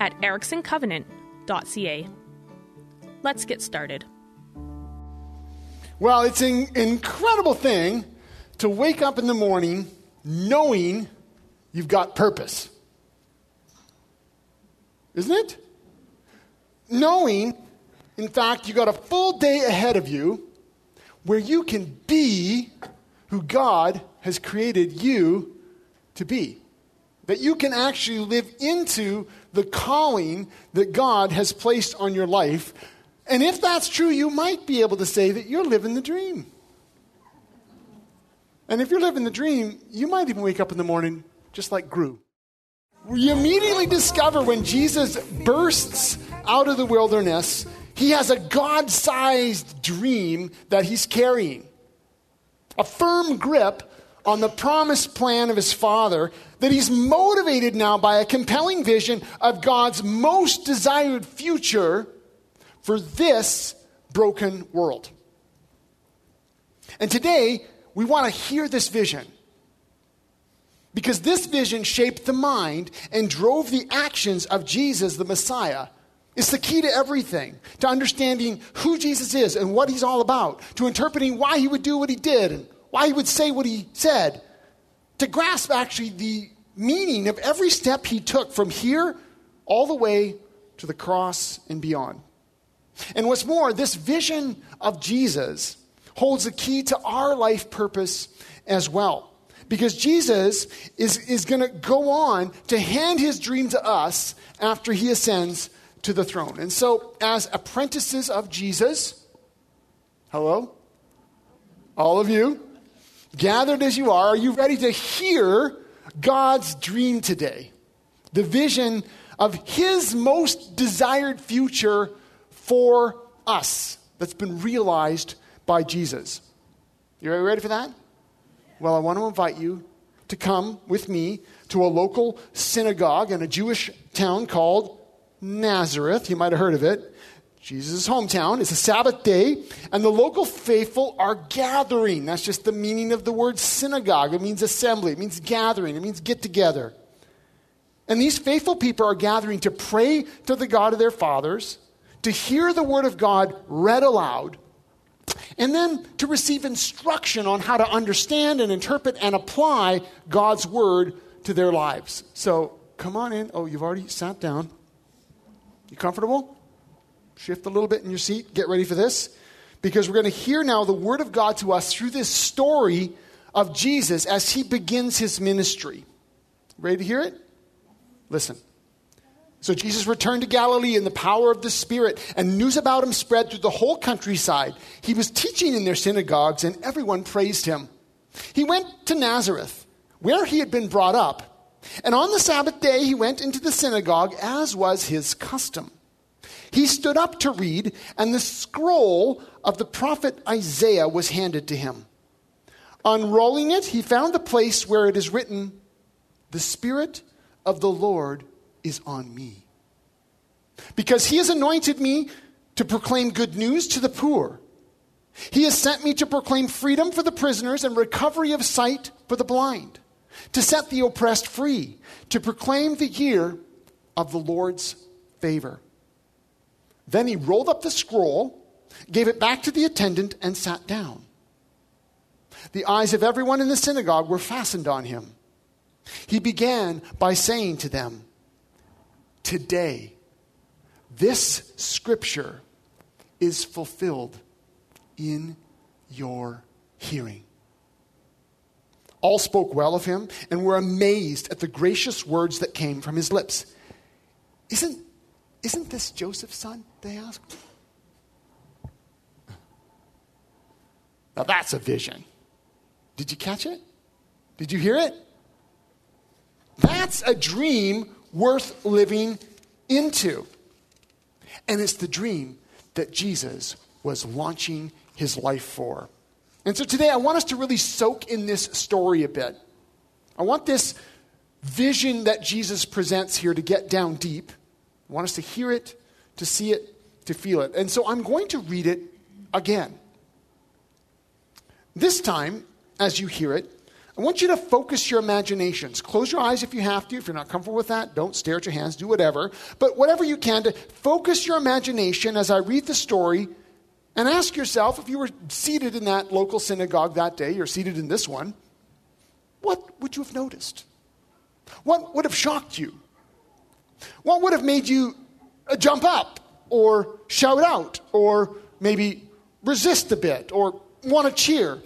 at ericksoncovenant.ca. Let's get started. Well, it's an incredible thing to wake up in the morning knowing you've got purpose. Isn't it? Knowing, in fact, you've got a full day ahead of you where you can be who God has created you to be. That you can actually live into the calling that God has placed on your life. And if that's true, you might be able to say that you're living the dream. And if you're living the dream, you might even wake up in the morning just like Gru. You immediately discover when Jesus bursts out of the wilderness, he has a God sized dream that he's carrying. A firm grip on the promised plan of his father that he's motivated now by a compelling vision of God's most desired future for this broken world. And today, we want to hear this vision. Because this vision shaped the mind and drove the actions of Jesus, the Messiah. It's the key to everything, to understanding who Jesus is and what he's all about, to interpreting why he would do what he did why he would say what he said, to grasp actually the meaning of every step he took from here all the way to the cross and beyond. And what's more, this vision of Jesus holds the key to our life purpose as well. Because Jesus is, is going to go on to hand his dream to us after he ascends to the throne. And so, as apprentices of Jesus, hello? All of you, gathered as you are, are you ready to hear God's dream today? The vision of His most desired future for us that's been realized by Jesus. You ready for that? Well, I want to invite you to come with me to a local synagogue in a Jewish town called Nazareth. You might have heard of it. Jesus' hometown. It's a Sabbath day, and the local faithful are gathering. That's just the meaning of the word synagogue. It means assembly, it means gathering, it means get together. And these faithful people are gathering to pray to the God of their fathers, to hear the word of God read aloud, and then to receive instruction on how to understand and interpret and apply God's word to their lives. So come on in. Oh, you've already sat down. You comfortable? Shift a little bit in your seat. Get ready for this. Because we're going to hear now the Word of God to us through this story of Jesus as he begins his ministry. Ready to hear it? Listen. So Jesus returned to Galilee in the power of the Spirit, and news about him spread through the whole countryside. He was teaching in their synagogues, and everyone praised him. He went to Nazareth, where he had been brought up. And on the Sabbath day, he went into the synagogue, as was his custom. He stood up to read, and the scroll of the prophet Isaiah was handed to him. Unrolling it, he found the place where it is written, The Spirit of the Lord is on me. Because he has anointed me to proclaim good news to the poor. He has sent me to proclaim freedom for the prisoners and recovery of sight for the blind, to set the oppressed free, to proclaim the year of the Lord's favor. Then he rolled up the scroll, gave it back to the attendant, and sat down. The eyes of everyone in the synagogue were fastened on him. He began by saying to them, Today, this scripture is fulfilled in your hearing. All spoke well of him and were amazed at the gracious words that came from his lips. Isn't isn't this Joseph's son? They asked. Now that's a vision. Did you catch it? Did you hear it? That's a dream worth living into. And it's the dream that Jesus was launching his life for. And so today I want us to really soak in this story a bit. I want this vision that Jesus presents here to get down deep. I want us to hear it, to see it, to feel it. And so I'm going to read it again. This time, as you hear it, I want you to focus your imaginations. Close your eyes if you have to. If you're not comfortable with that, don't stare at your hands, do whatever. But whatever you can to focus your imagination as I read the story and ask yourself if you were seated in that local synagogue that day, you're seated in this one, what would you have noticed? What would have shocked you? What would have made you uh, jump up or shout out or maybe resist a bit or want to cheer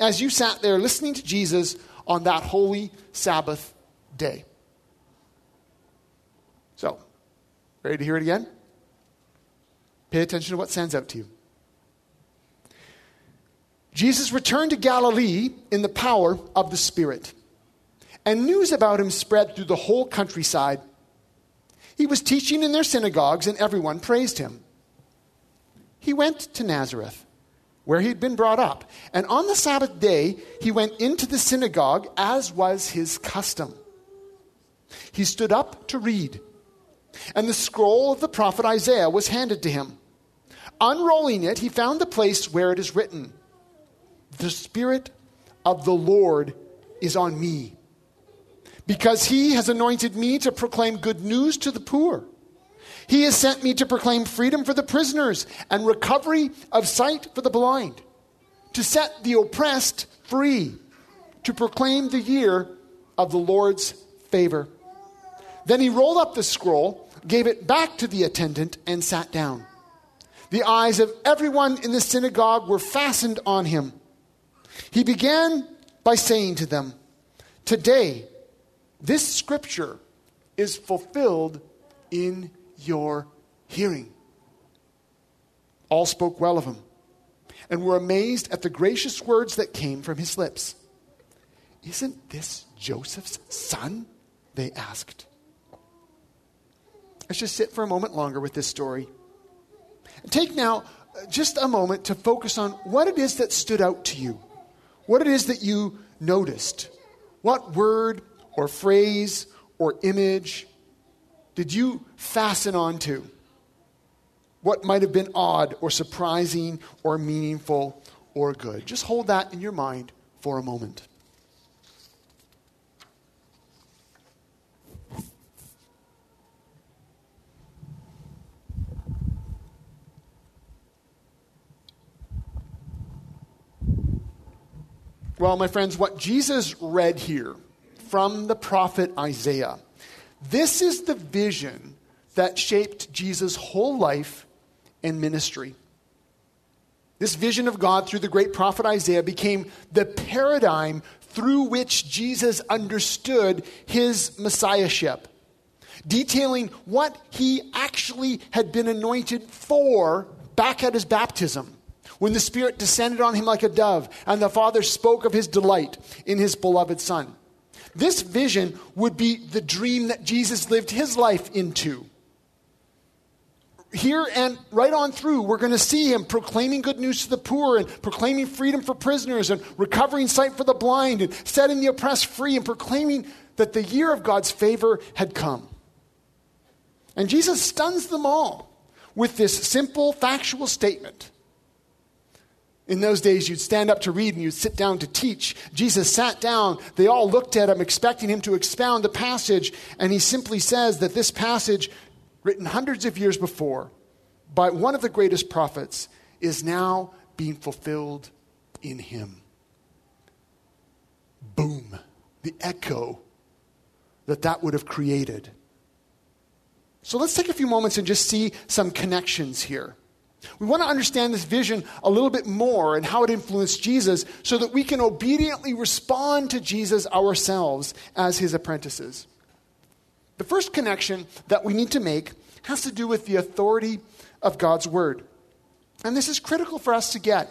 as you sat there listening to Jesus on that holy Sabbath day? So, ready to hear it again? Pay attention to what stands out to you. Jesus returned to Galilee in the power of the Spirit and news about him spread through the whole countryside. He was teaching in their synagogues, and everyone praised him. He went to Nazareth, where he had been brought up, and on the Sabbath day he went into the synagogue, as was his custom. He stood up to read, and the scroll of the prophet Isaiah was handed to him. Unrolling it, he found the place where it is written, The Spirit of the Lord is on me because he has anointed me to proclaim good news to the poor. He has sent me to proclaim freedom for the prisoners and recovery of sight for the blind, to set the oppressed free, to proclaim the year of the Lord's favor. Then he rolled up the scroll, gave it back to the attendant, and sat down. The eyes of everyone in the synagogue were fastened on him. He began by saying to them, Today, this scripture is fulfilled in your hearing. All spoke well of him and were amazed at the gracious words that came from his lips. Isn't this Joseph's son? They asked. Let's just sit for a moment longer with this story. Take now uh, just a moment to focus on what it is that stood out to you, what it is that you noticed, what word or phrase or image did you fasten onto? What might have been odd or surprising or meaningful or good? Just hold that in your mind for a moment. Well, my friends, what Jesus read here from the prophet Isaiah. This is the vision that shaped Jesus' whole life and ministry. This vision of God through the great prophet Isaiah became the paradigm through which Jesus understood his messiahship, detailing what he actually had been anointed for back at his baptism, when the Spirit descended on him like a dove, and the Father spoke of his delight in his beloved Son. This vision would be the dream that Jesus lived his life into. Here and right on through, we're going to see him proclaiming good news to the poor and proclaiming freedom for prisoners and recovering sight for the blind and setting the oppressed free and proclaiming that the year of God's favor had come. And Jesus stuns them all with this simple factual statement in those days, you'd stand up to read and you'd sit down to teach. Jesus sat down. They all looked at him, expecting him to expound the passage. And he simply says that this passage, written hundreds of years before by one of the greatest prophets, is now being fulfilled in him. Boom. The echo that that would have created. So let's take a few moments and just see some connections here. We want to understand this vision a little bit more and how it influenced Jesus so that we can obediently respond to Jesus ourselves as his apprentices. The first connection that we need to make has to do with the authority of God's word. And this is critical for us to get.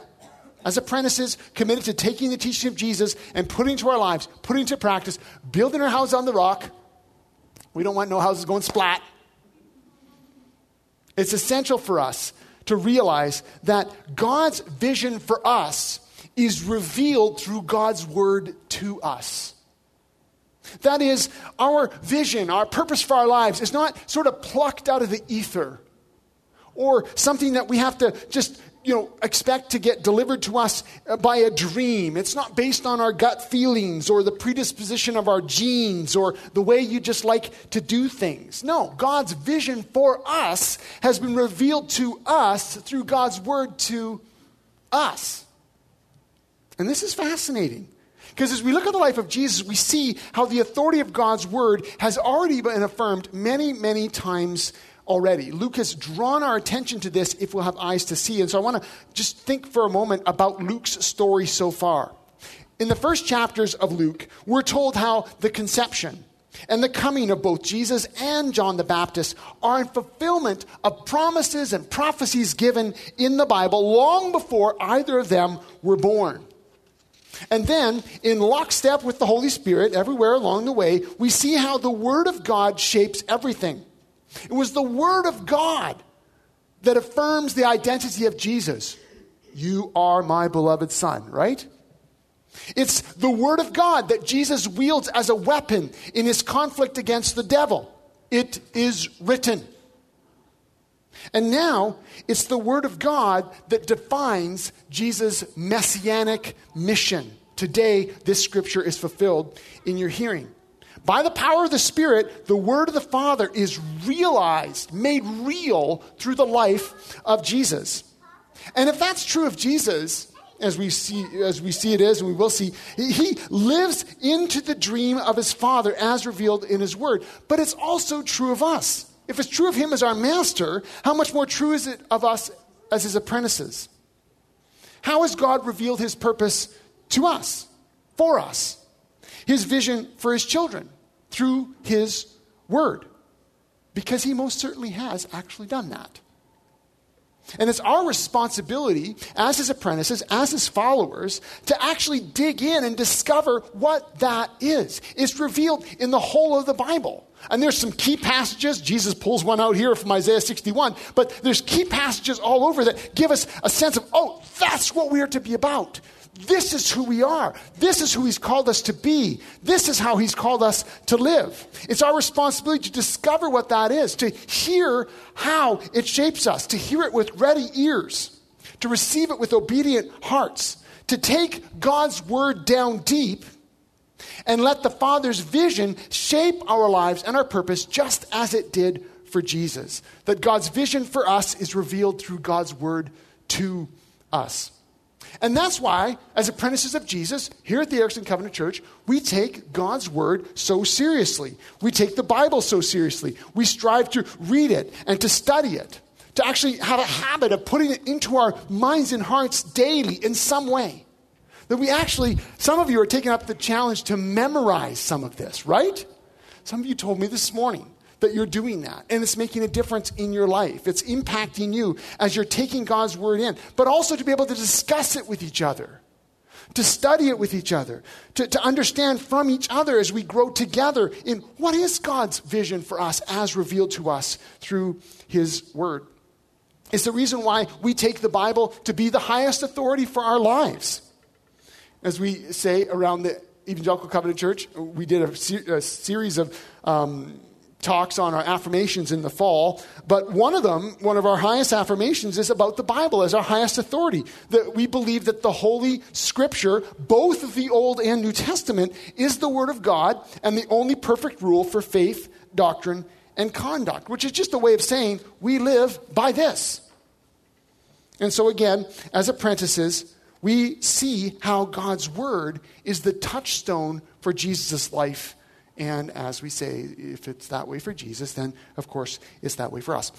As apprentices committed to taking the teaching of Jesus and putting into our lives, putting into practice, building our house on the rock. We don't want no houses going splat. It's essential for us to realize that God's vision for us is revealed through God's word to us. That is, our vision, our purpose for our lives is not sort of plucked out of the ether or something that we have to just you know, expect to get delivered to us uh, by a dream. It's not based on our gut feelings or the predisposition of our genes or the way you just like to do things. No, God's vision for us has been revealed to us through God's word to us. And this is fascinating. Because as we look at the life of Jesus, we see how the authority of God's word has already been affirmed many, many times already. Luke has drawn our attention to this if we'll have eyes to see. And so I want to just think for a moment about Luke's story so far. In the first chapters of Luke, we're told how the conception and the coming of both Jesus and John the Baptist are in fulfillment of promises and prophecies given in the Bible long before either of them were born. And then, in lockstep with the Holy Spirit, everywhere along the way, we see how the Word of God shapes everything. It was the Word of God that affirms the identity of Jesus. You are my beloved Son, right? It's the Word of God that Jesus wields as a weapon in his conflict against the devil. It is written. And now it's the Word of God that defines Jesus' messianic mission. Today, this scripture is fulfilled in your hearing. By the power of the Spirit, the word of the Father is realized, made real through the life of Jesus. And if that's true of Jesus, as we see, as we see it is, and we will see, he lives into the dream of his Father as revealed in his word. But it's also true of us. If it's true of him as our master, how much more true is it of us as his apprentices? How has God revealed his purpose to us, for us? His vision for his children through his word. Because he most certainly has actually done that. And it's our responsibility as his apprentices, as his followers, to actually dig in and discover what that is. It's revealed in the whole of the Bible. And there's some key passages. Jesus pulls one out here from Isaiah 61, but there's key passages all over that give us a sense of, oh, that's what we are to be about. This is who we are. This is who He's called us to be. This is how He's called us to live. It's our responsibility to discover what that is, to hear how it shapes us, to hear it with ready ears, to receive it with obedient hearts, to take God's word down deep and let the Father's vision shape our lives and our purpose just as it did for Jesus. That God's vision for us is revealed through God's word to us. And that's why, as apprentices of Jesus, here at the Erickson Covenant Church, we take God's Word so seriously. We take the Bible so seriously. We strive to read it and to study it, to actually have a habit of putting it into our minds and hearts daily in some way. That we actually, some of you are taking up the challenge to memorize some of this, right? Some of you told me this morning that you're doing that. And it's making a difference in your life. It's impacting you as you're taking God's word in, but also to be able to discuss it with each other, to study it with each other, to, to understand from each other as we grow together in what is God's vision for us as revealed to us through his word. It's the reason why we take the Bible to be the highest authority for our lives. As we say around the Evangelical Covenant Church, we did a, ser- a series of um, talks on our affirmations in the fall, but one of them, one of our highest affirmations, is about the Bible as our highest authority. That we believe that the Holy Scripture, both the Old and New Testament, is the Word of God and the only perfect rule for faith, doctrine, and conduct, which is just a way of saying we live by this. And so, again, as apprentices, we see how God's Word is the touchstone for Jesus' life and as we say, if it's that way for Jesus, then of course it's that way for us.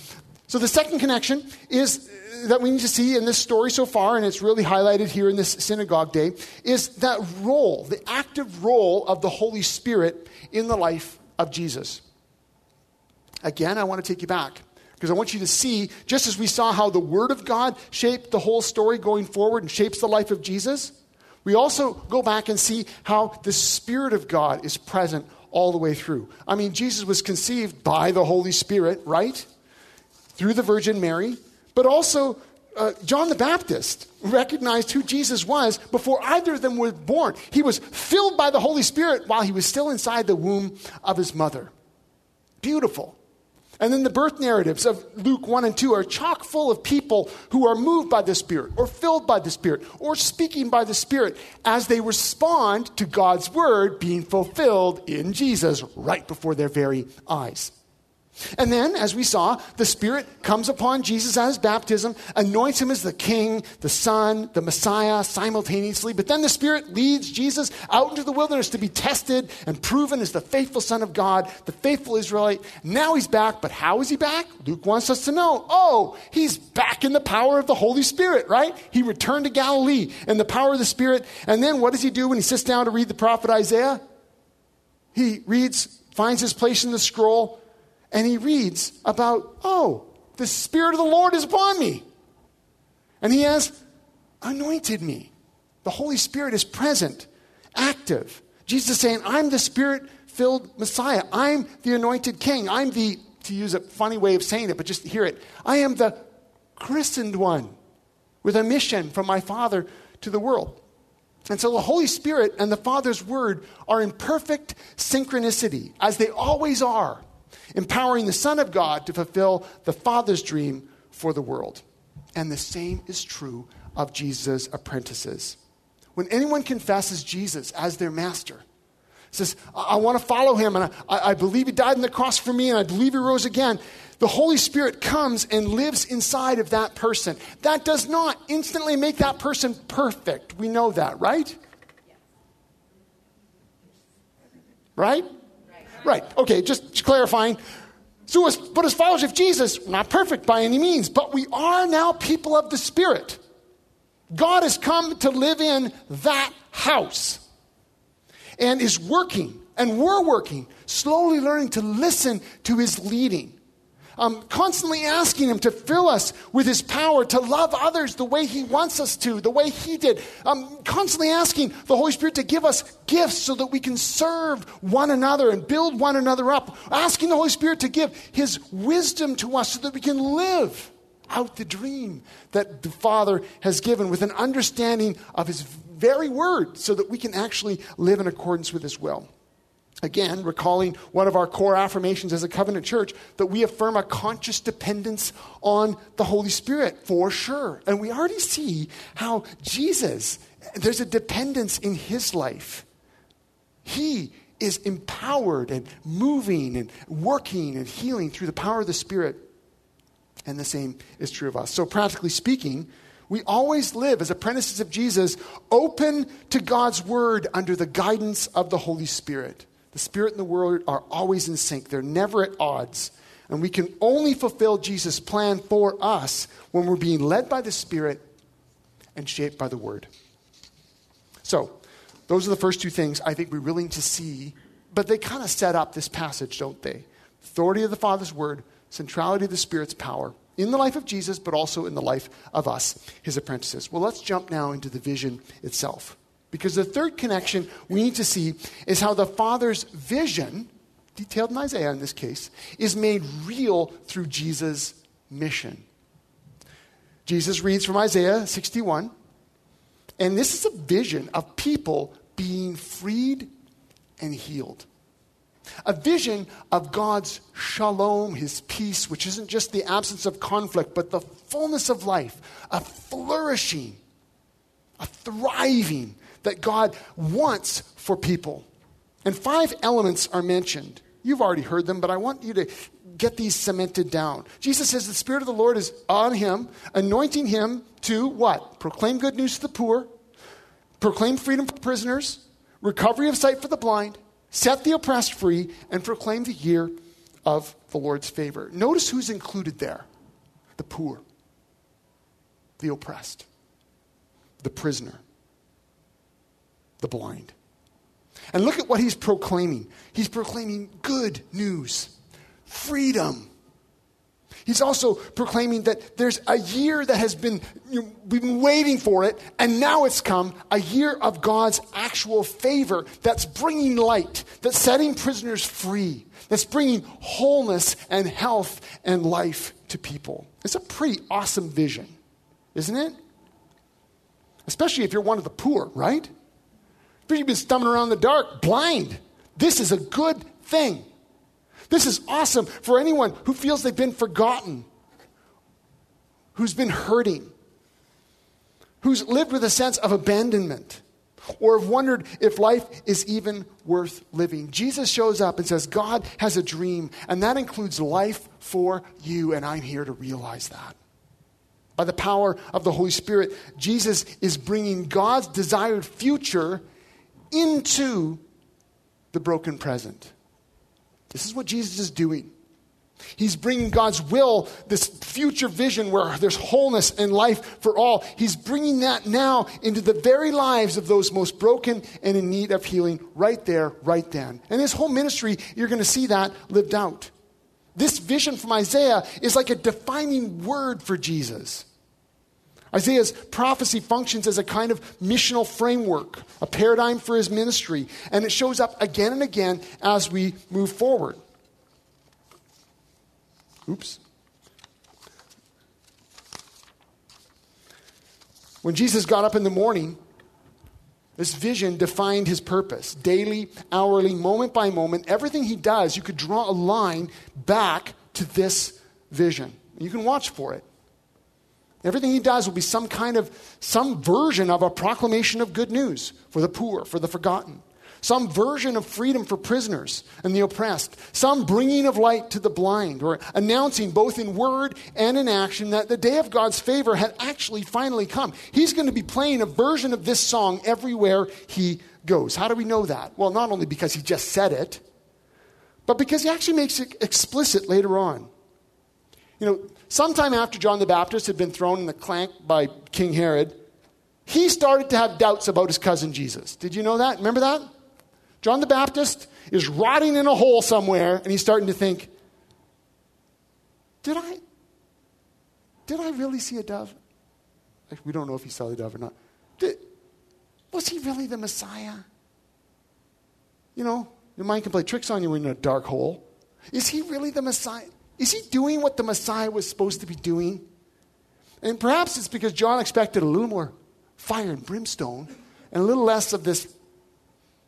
So the second connection is uh, that we need to see in this story so far, and it's really highlighted here in this synagogue day, is that role, the active role of the Holy Spirit in the life of Jesus. Again, I want to take you back because I want you to see, just as we saw how the Word of God shaped the whole story going forward and shapes the life of Jesus, we also go back and see how the Spirit of God is present all the way through. I mean, Jesus was conceived by the Holy Spirit, right? through the Virgin Mary, but also uh, John the Baptist recognized who Jesus was before either of them were born. He was filled by the Holy Spirit while he was still inside the womb of his mother. Beautiful. And then the birth narratives of Luke 1 and 2 are chock full of people who are moved by the Spirit, or filled by the Spirit, or speaking by the Spirit as they respond to God's word being fulfilled in Jesus right before their very eyes. And then, as we saw, the Spirit comes upon Jesus at his baptism, anoints him as the King, the Son, the Messiah simultaneously. But then the Spirit leads Jesus out into the wilderness to be tested and proven as the faithful Son of God, the faithful Israelite. Now he's back, but how is he back? Luke wants us to know. Oh, he's back in the power of the Holy Spirit, right? He returned to Galilee in the power of the Spirit. And then what does he do when he sits down to read the prophet Isaiah? He reads, finds his place in the scroll and he reads about, oh, the Spirit of the Lord is upon me. And he has anointed me. The Holy Spirit is present, active. Jesus is saying, I'm the Spirit filled Messiah. I'm the anointed King. I'm the, to use a funny way of saying it, but just hear it, I am the christened one with a mission from my Father to the world. And so the Holy Spirit and the Father's Word are in perfect synchronicity, as they always are empowering the Son of God to fulfill the Father's dream for the world. And the same is true of Jesus' apprentices. When anyone confesses Jesus as their master, says, I, I want to follow him, and I, I believe he died on the cross for me, and I believe he rose again. The Holy Spirit comes and lives inside of that person. That does not instantly make that person perfect. We know that, right? Right? Right. Okay, just clarifying. So, as, but as followers of Jesus, not perfect by any means, but we are now people of the Spirit. God has come to live in that house and is working, and we're working, slowly learning to listen to his leading um, constantly asking Him to fill us with His power to love others the way He wants us to, the way He did. Um, constantly asking the Holy Spirit to give us gifts so that we can serve one another and build one another up. Asking the Holy Spirit to give His wisdom to us so that we can live out the dream that the Father has given with an understanding of His very word so that we can actually live in accordance with His will. Again, recalling one of our core affirmations as a covenant church, that we affirm a conscious dependence on the Holy Spirit for sure. And we already see how Jesus, there's a dependence in his life. He is empowered and moving and working and healing through the power of the Spirit. And the same is true of us. So, practically speaking, we always live as apprentices of Jesus, open to God's word under the guidance of the Holy Spirit. The Spirit and the Word are always in sync, they're never at odds. And we can only fulfill Jesus' plan for us when we're being led by the Spirit and shaped by the Word. So, those are the first two things I think we're willing to see, but they kind of set up this passage, don't they? Authority of the Father's Word, centrality of the Spirit's power in the life of Jesus, but also in the life of us, his apprentices. Well, let's jump now into the vision itself. Because the third connection we need to see is how the Father's vision, detailed in Isaiah in this case, is made real through Jesus' mission. Jesus reads from Isaiah 61, and this is a vision of people being freed and healed. A vision of God's shalom, his peace, which isn't just the absence of conflict, but the fullness of life, a flourishing, a thriving, that God wants for people. And five elements are mentioned. You've already heard them, but I want you to get these cemented down. Jesus says the Spirit of the Lord is on him, anointing him to what? Proclaim good news to the poor, proclaim freedom for prisoners, recovery of sight for the blind, set the oppressed free, and proclaim the year of the Lord's favor. Notice who's included there the poor, the oppressed, the prisoner the blind. And look at what he's proclaiming. He's proclaiming good news, freedom. He's also proclaiming that there's a year that has been, you know, we've been waiting for it, and now it's come a year of God's actual favor that's bringing light, that's setting prisoners free, that's bringing wholeness and health and life to people. It's a pretty awesome vision, isn't it? Especially if you're one of the poor, right? You've been stumbling around in the dark, blind. This is a good thing. This is awesome for anyone who feels they've been forgotten, who's been hurting, who's lived with a sense of abandonment, or have wondered if life is even worth living. Jesus shows up and says, God has a dream, and that includes life for you, and I'm here to realize that. By the power of the Holy Spirit, Jesus is bringing God's desired future into the broken present. This is what Jesus is doing. He's bringing God's will, this future vision where there's wholeness and life for all. He's bringing that now into the very lives of those most broken and in need of healing right there, right then. And his whole ministry, you're going to see that lived out. This vision from Isaiah is like a defining word for Jesus. Isaiah's prophecy functions as a kind of missional framework, a paradigm for his ministry, and it shows up again and again as we move forward. Oops. When Jesus got up in the morning, this vision defined his purpose. Daily, hourly, moment by moment, everything he does, you could draw a line back to this vision. You can watch for it. Everything he does will be some kind of, some version of a proclamation of good news for the poor, for the forgotten. Some version of freedom for prisoners and the oppressed. Some bringing of light to the blind, or announcing both in word and in action that the day of God's favor had actually finally come. He's going to be playing a version of this song everywhere he goes. How do we know that? Well, not only because he just said it, but because he actually makes it explicit later on. You know, sometime after John the Baptist had been thrown in the clank by King Herod, he started to have doubts about his cousin Jesus. Did you know that? Remember that? John the Baptist is rotting in a hole somewhere, and he's starting to think, Did I? Did I really see a dove? We don't know if he saw the dove or not. Did, was he really the Messiah? You know, your mind can play tricks on you when you're in a dark hole. Is he really the Messiah? Is he doing what the Messiah was supposed to be doing? And perhaps it's because John expected a little more fire and brimstone and a little less of this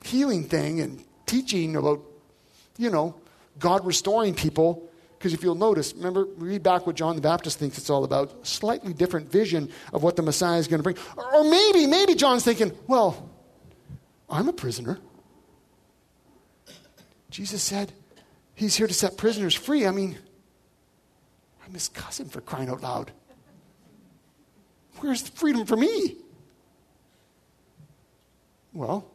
healing thing and teaching about, you know, God restoring people. Because if you'll notice, remember, read back what John the Baptist thinks it's all about. Slightly different vision of what the Messiah is going to bring. Or maybe, maybe John's thinking, well, I'm a prisoner. Jesus said he's here to set prisoners free. I mean, I'm his cousin for crying out loud. Where's the freedom for me? Well,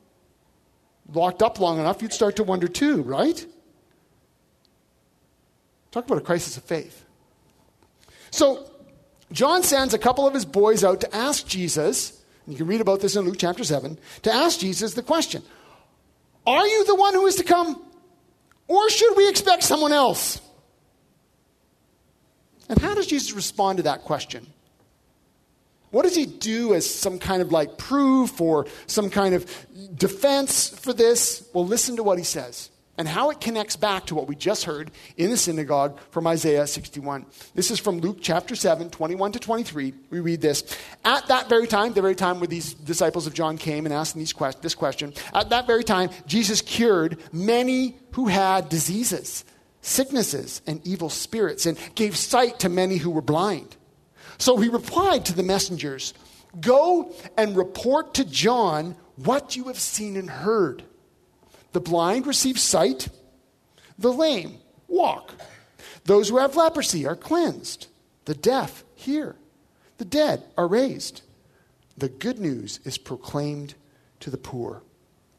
locked up long enough, you'd start to wonder too, right? Talk about a crisis of faith. So, John sends a couple of his boys out to ask Jesus, you can read about this in Luke chapter 7, to ask Jesus the question Are you the one who is to come? Or should we expect someone else? And how does Jesus respond to that question? What does he do as some kind of like proof or some kind of defense for this? Well, listen to what he says and how it connects back to what we just heard in the synagogue from Isaiah 61. This is from Luke chapter 7, 21 to 23. We read this. At that very time, the very time where these disciples of John came and asked this question, at that very time, Jesus cured many who had diseases, sicknesses, and evil spirits, and gave sight to many who were blind. So he replied to the messengers Go and report to John what you have seen and heard. The blind receive sight, the lame walk, those who have leprosy are cleansed, the deaf hear, the dead are raised. The good news is proclaimed to the poor.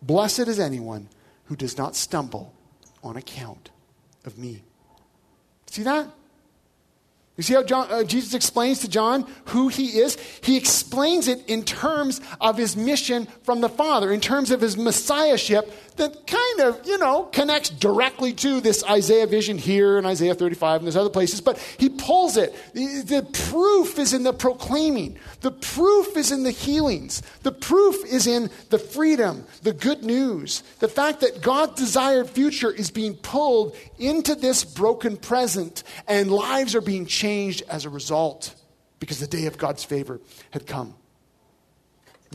Blessed is anyone who does not stumble on account of me. See that? You see how John, uh, Jesus explains to John who he is? He explains it in terms of his mission from the Father, in terms of his messiahship that kind of, you know, connects directly to this Isaiah vision here in Isaiah 35 and there's other places, but he pulls it. The, proof is in the proclaiming, the proof is in the healings, the proof is in the freedom, the good news, the fact that God's desired future is being pulled into this broken present and lives are being changed as a result because the day of God's favor had come.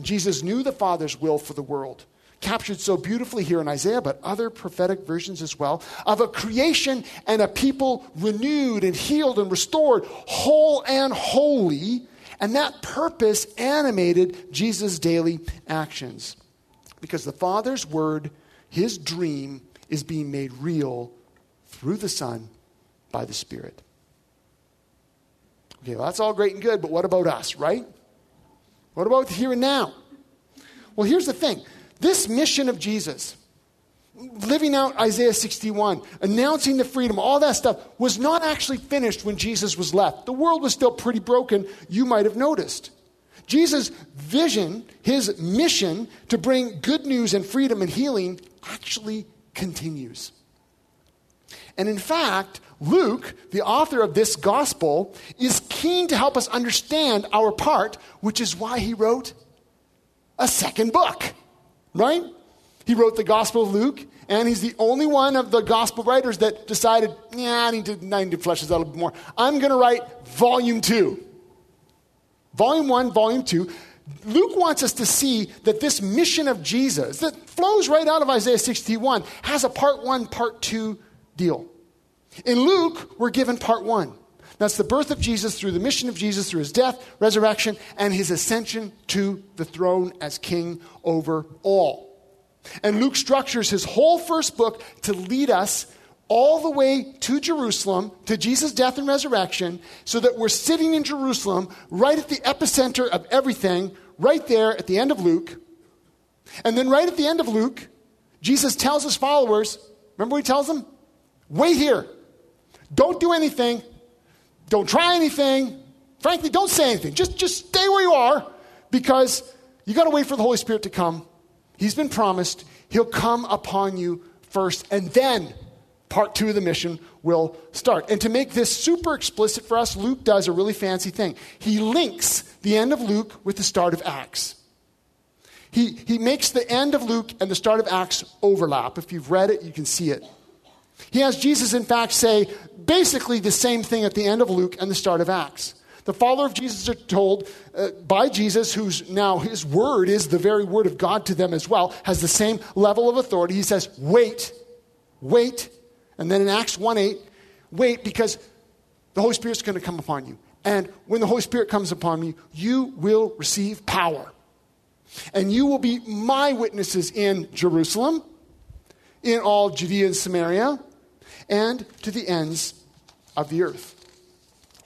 Jesus knew the Father's will for the world, captured so beautifully here in Isaiah, but other prophetic versions as well, of a creation and a people renewed and healed and restored, whole and holy. And that purpose animated Jesus' daily actions. Because the Father's word, his dream, is being made real through the Son by the Spirit. Okay, well, that's all great and good, but what about us, right? What about here and now? Well, here's the thing this mission of Jesus, living out Isaiah 61, announcing the freedom, all that stuff, was not actually finished when Jesus was left. The world was still pretty broken, you might have noticed. Jesus' vision, his mission to bring good news and freedom and healing actually continues. And in fact, Luke, the author of this gospel, is keen to help us understand our part, which is why he wrote a second book, right? He wrote the Gospel of Luke, and he's the only one of the gospel writers that decided, yeah, I need to, I need to flesh this out a little bit more. I'm going to write volume two. Volume one, volume two. Luke wants us to see that this mission of Jesus, that flows right out of Isaiah 61, has a part one, part two deal. In Luke, we're given part one. That's the birth of Jesus through the mission of Jesus, through his death, resurrection, and his ascension to the throne as king over all. And Luke structures his whole first book to lead us all the way to Jerusalem, to Jesus' death and resurrection, so that we're sitting in Jerusalem, right at the epicenter of everything, right there at the end of Luke. And then, right at the end of Luke, Jesus tells his followers, remember what he tells them? Wait here. Don't do anything. Don't try anything. Frankly, don't say anything. Just, just stay where you are because you got to wait for the Holy Spirit to come. He's been promised. He'll come upon you first, and then part two of the mission will start. And to make this super explicit for us, Luke does a really fancy thing. He links the end of Luke with the start of Acts. He, he makes the end of Luke and the start of Acts overlap. If you've read it, you can see it. He has Jesus, in fact, say basically the same thing at the end of Luke and the start of Acts. The follower of Jesus are told uh, by Jesus, who's now his word is the very word of God to them as well, has the same level of authority. He says, Wait, wait. And then in Acts 1 8, wait because the Holy Spirit's going to come upon you. And when the Holy Spirit comes upon you, you will receive power. And you will be my witnesses in Jerusalem, in all Judea and Samaria, and to the ends of the earth.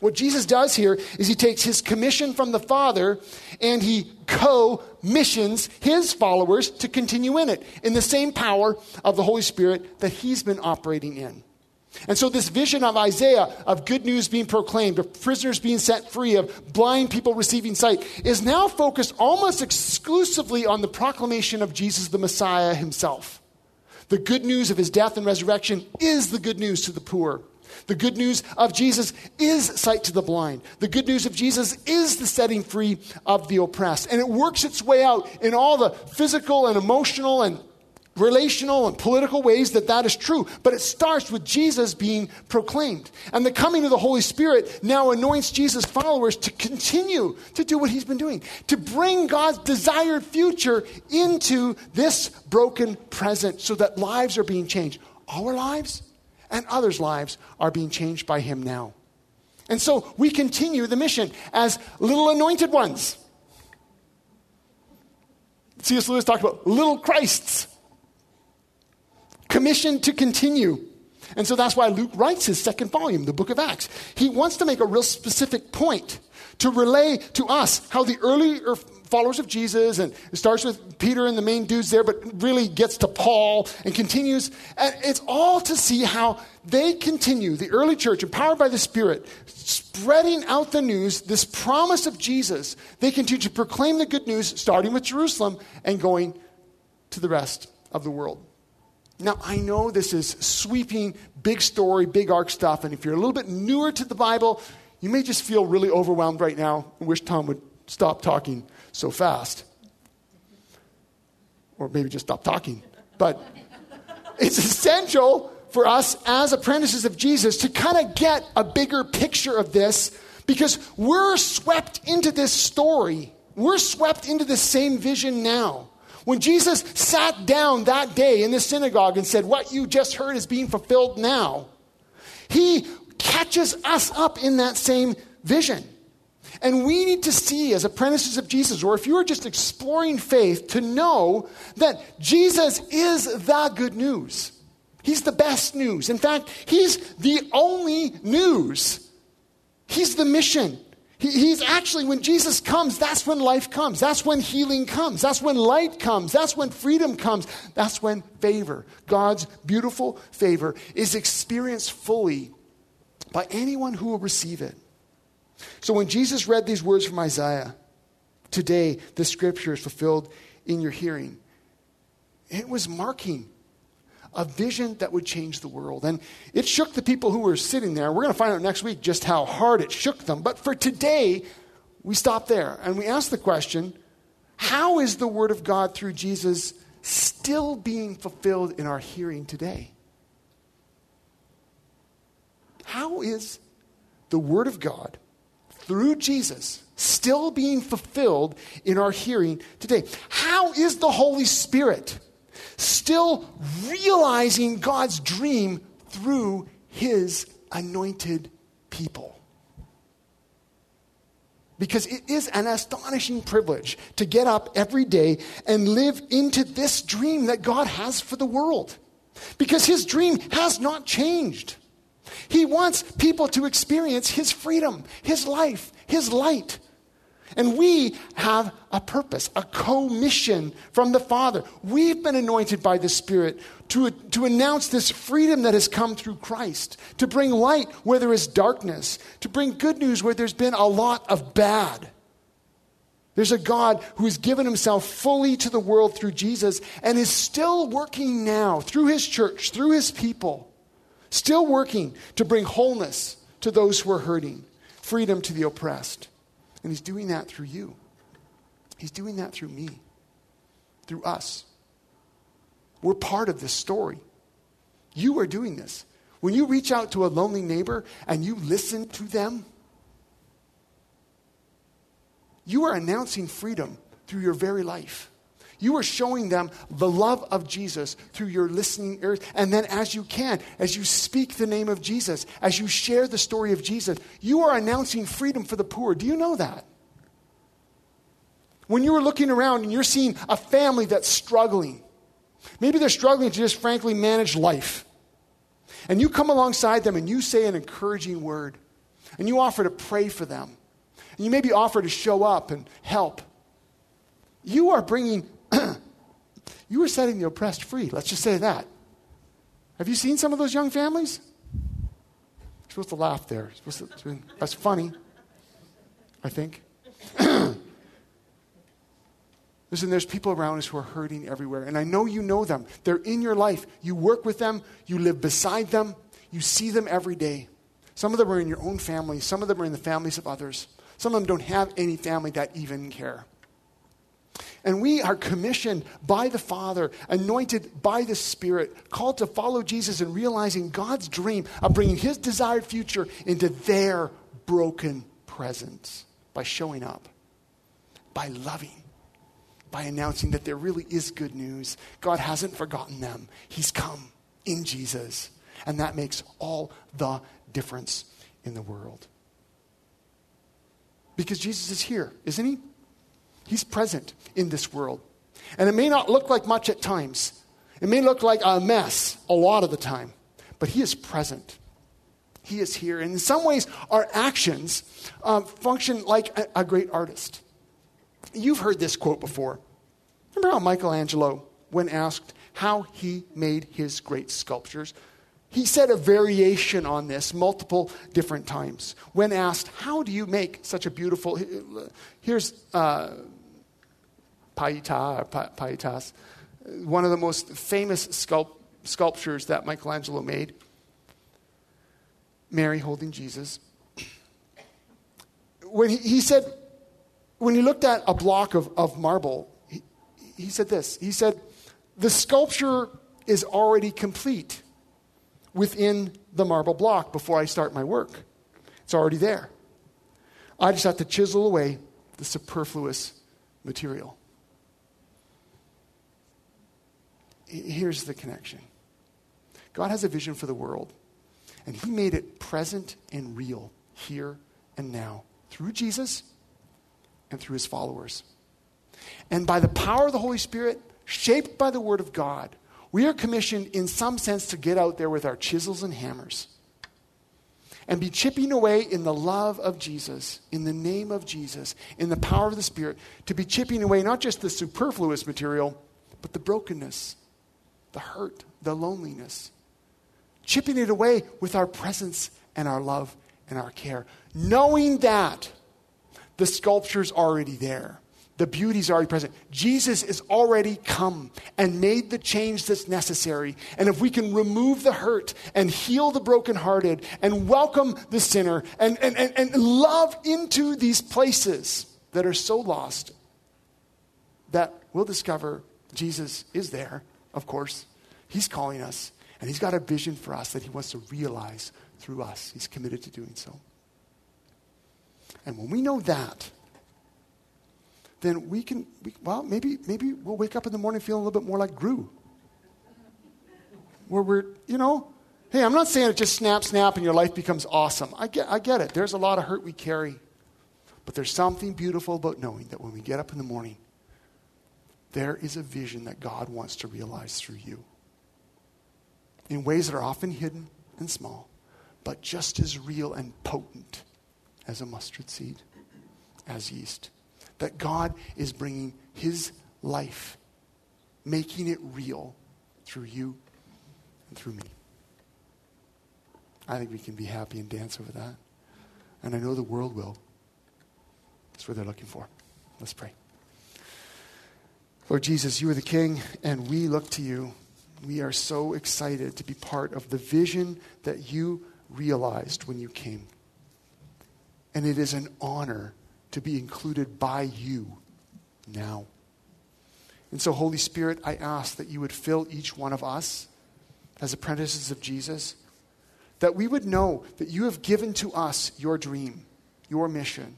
What Jesus does here is he takes his commission from the Father and he co missions his followers to continue in it in the same power of the Holy Spirit that he's been operating in. And so, this vision of Isaiah of good news being proclaimed, of prisoners being set free, of blind people receiving sight, is now focused almost exclusively on the proclamation of Jesus the Messiah himself. The good news of his death and resurrection is the good news to the poor. The good news of Jesus is sight to the blind. The good news of Jesus is the setting free of the oppressed. And it works its way out in all the physical and emotional and relational and political ways that that is true. But it starts with Jesus being proclaimed. And the coming of the Holy Spirit now anoints Jesus' followers to continue to do what he's been doing, to bring God's desired future into this broken present so that lives are being changed. Our lives and others' lives are being changed by him now. And so we continue the mission as little anointed ones. C.S. Lewis talked about little Christs commissioned to continue. And so that's why Luke writes his second volume, the book of Acts. He wants to make a real specific point to relay to us how the earlier followers of Jesus, and it starts with Peter and the main dudes there, but really gets to Paul and continues. And it's all to see how they continue, the early church, empowered by the Spirit, spreading out the news, this promise of Jesus. They continue to proclaim the good news, starting with Jerusalem and going to the rest of the world. Now, I know this is sweeping, big story, big arc stuff, and if you're a little bit newer to the Bible, you may just feel really overwhelmed right now and wish Tom would stop talking so fast. Or maybe just stop talking. But it's essential for us as apprentices of Jesus to kind of get a bigger picture of this because we're swept into this story. We're swept into the same vision now. When Jesus sat down that day in the synagogue and said, What you just heard is being fulfilled now, he catches us up in that same vision. And we need to see, as apprentices of Jesus, or if you're just exploring faith, to know that Jesus is the good news. He's the best news. In fact, He's the only news. He's the mission. He, he's actually, when Jesus comes, that's when life comes. That's when healing comes. That's when light comes. That's when freedom comes. That's when favor, God's beautiful favor, is experienced fully by anyone who will receive it. So when Jesus read these words from Isaiah, today the scripture is fulfilled in your hearing, it was marking a vision that would change the world. And it shook the people who were sitting there. We're going to find out next week just how hard it shook them. But for today, we stop there and we ask the question how is the Word of God through Jesus still being fulfilled in our hearing today? How is the Word of God through Jesus still being fulfilled in our hearing today? How is the Holy Spirit still realizing God's dream through His anointed people? Because it is an astonishing privilege to get up every day and live into this dream that God has for the world. Because His dream has not changed. He wants people to experience His freedom, His life, His light. And we have a purpose, a co-mission from the Father. We've been anointed by the Spirit to, to announce this freedom that has come through Christ, to bring light where there is darkness, to bring good news where there's been a lot of bad. There's a God who has given himself fully to the world through Jesus and is still working now through his church, through his people still working to bring wholeness to those who are hurting, freedom to the oppressed. And He's doing that through you. He's doing that through me, through us. We're part of this story. You are doing this. When you reach out to a lonely neighbor and you listen to them, you are announcing freedom through your very life. You are showing them the love of Jesus through your listening ears. And then, as you can, as you speak the name of Jesus, as you share the story of Jesus, you are announcing freedom for the poor. Do you know that? When you are looking around and you're seeing a family that's struggling, maybe they're struggling to just frankly manage life. And you come alongside them and you say an encouraging word, and you offer to pray for them. And you maybe offer to show up and help. You are bringing you were setting the oppressed free. Let's just say that. Have you seen some of those young families? You're supposed to laugh there. To, that's funny, I think. Listen, there's people around us who are hurting everywhere, and I know you know them. They're in your life. You work with them, you live beside them, you see them every day. Some of them are in your own family, some of them are in the families of others. Some of them don't have any family that even care. And we are commissioned by the Father, anointed by the Spirit, called to follow Jesus and realizing God's dream of bringing His desired future into their broken presence by showing up, by loving, by announcing that there really is good news. God hasn't forgotten them, He's come in Jesus. And that makes all the difference in the world. Because Jesus is here, isn't He? He's present in this world. And it may not look like much at times, it may look like a mess a lot of the time, but He is present. He is here. And in some ways, our actions uh, function like a, a great artist. You've heard this quote before. Remember how Michelangelo, when asked how he made his great sculptures, he said a variation on this multiple different times. When asked, How do you make such a beautiful. Here's uh, Pietà or Pietas, one of the most famous sculpt, sculptures that Michelangelo made. Mary holding Jesus. When he, he said, when he looked at a block of, of marble, he, he said this. He said, The sculpture is already complete within the marble block before I start my work. It's already there. I just have to chisel away the superfluous material. Here's the connection God has a vision for the world, and He made it present and real here and now through Jesus and through His followers. And by the power of the Holy Spirit, shaped by the Word of God, we are commissioned in some sense to get out there with our chisels and hammers and be chipping away in the love of Jesus, in the name of Jesus, in the power of the Spirit, to be chipping away not just the superfluous material, but the brokenness, the hurt, the loneliness. Chipping it away with our presence and our love and our care, knowing that the sculpture's already there. The beauty's already present. Jesus is already come and made the change that's necessary. And if we can remove the hurt and heal the brokenhearted and welcome the sinner and, and, and, and love into these places that are so lost, that we'll discover Jesus is there, of course. He's calling us, and He's got a vision for us that He wants to realize through us. He's committed to doing so. And when we know that, then we can, we, well, maybe, maybe we'll wake up in the morning feeling a little bit more like Gru. Where we're, you know, hey, I'm not saying it just snap, snap, and your life becomes awesome. I get, I get it. There's a lot of hurt we carry. But there's something beautiful about knowing that when we get up in the morning, there is a vision that God wants to realize through you in ways that are often hidden and small, but just as real and potent as a mustard seed, as yeast that God is bringing His life, making it real through you and through me. I think we can be happy and dance over that. And I know the world will. That's what they're looking for. Let's pray. Lord Jesus, you are the King, and we look to you. We are so excited to be part of the vision that you realized when you came. And it is an honor to be included by you now. And so, Holy Spirit, I ask that you would fill each one of us as apprentices of Jesus, that we would know that you have given to us your dream, your mission,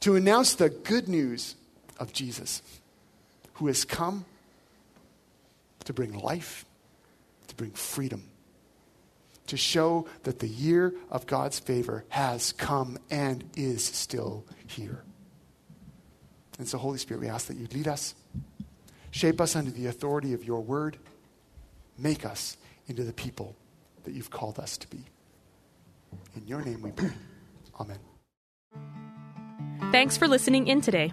to announce the good news of Jesus, who has come to bring life, to bring freedom to show that the year of God's favor has come and is still here. And so, Holy Spirit, we ask that you lead us, shape us under the authority of your word, make us into the people that you've called us to be. In your name we pray. Amen. Thanks for listening in today.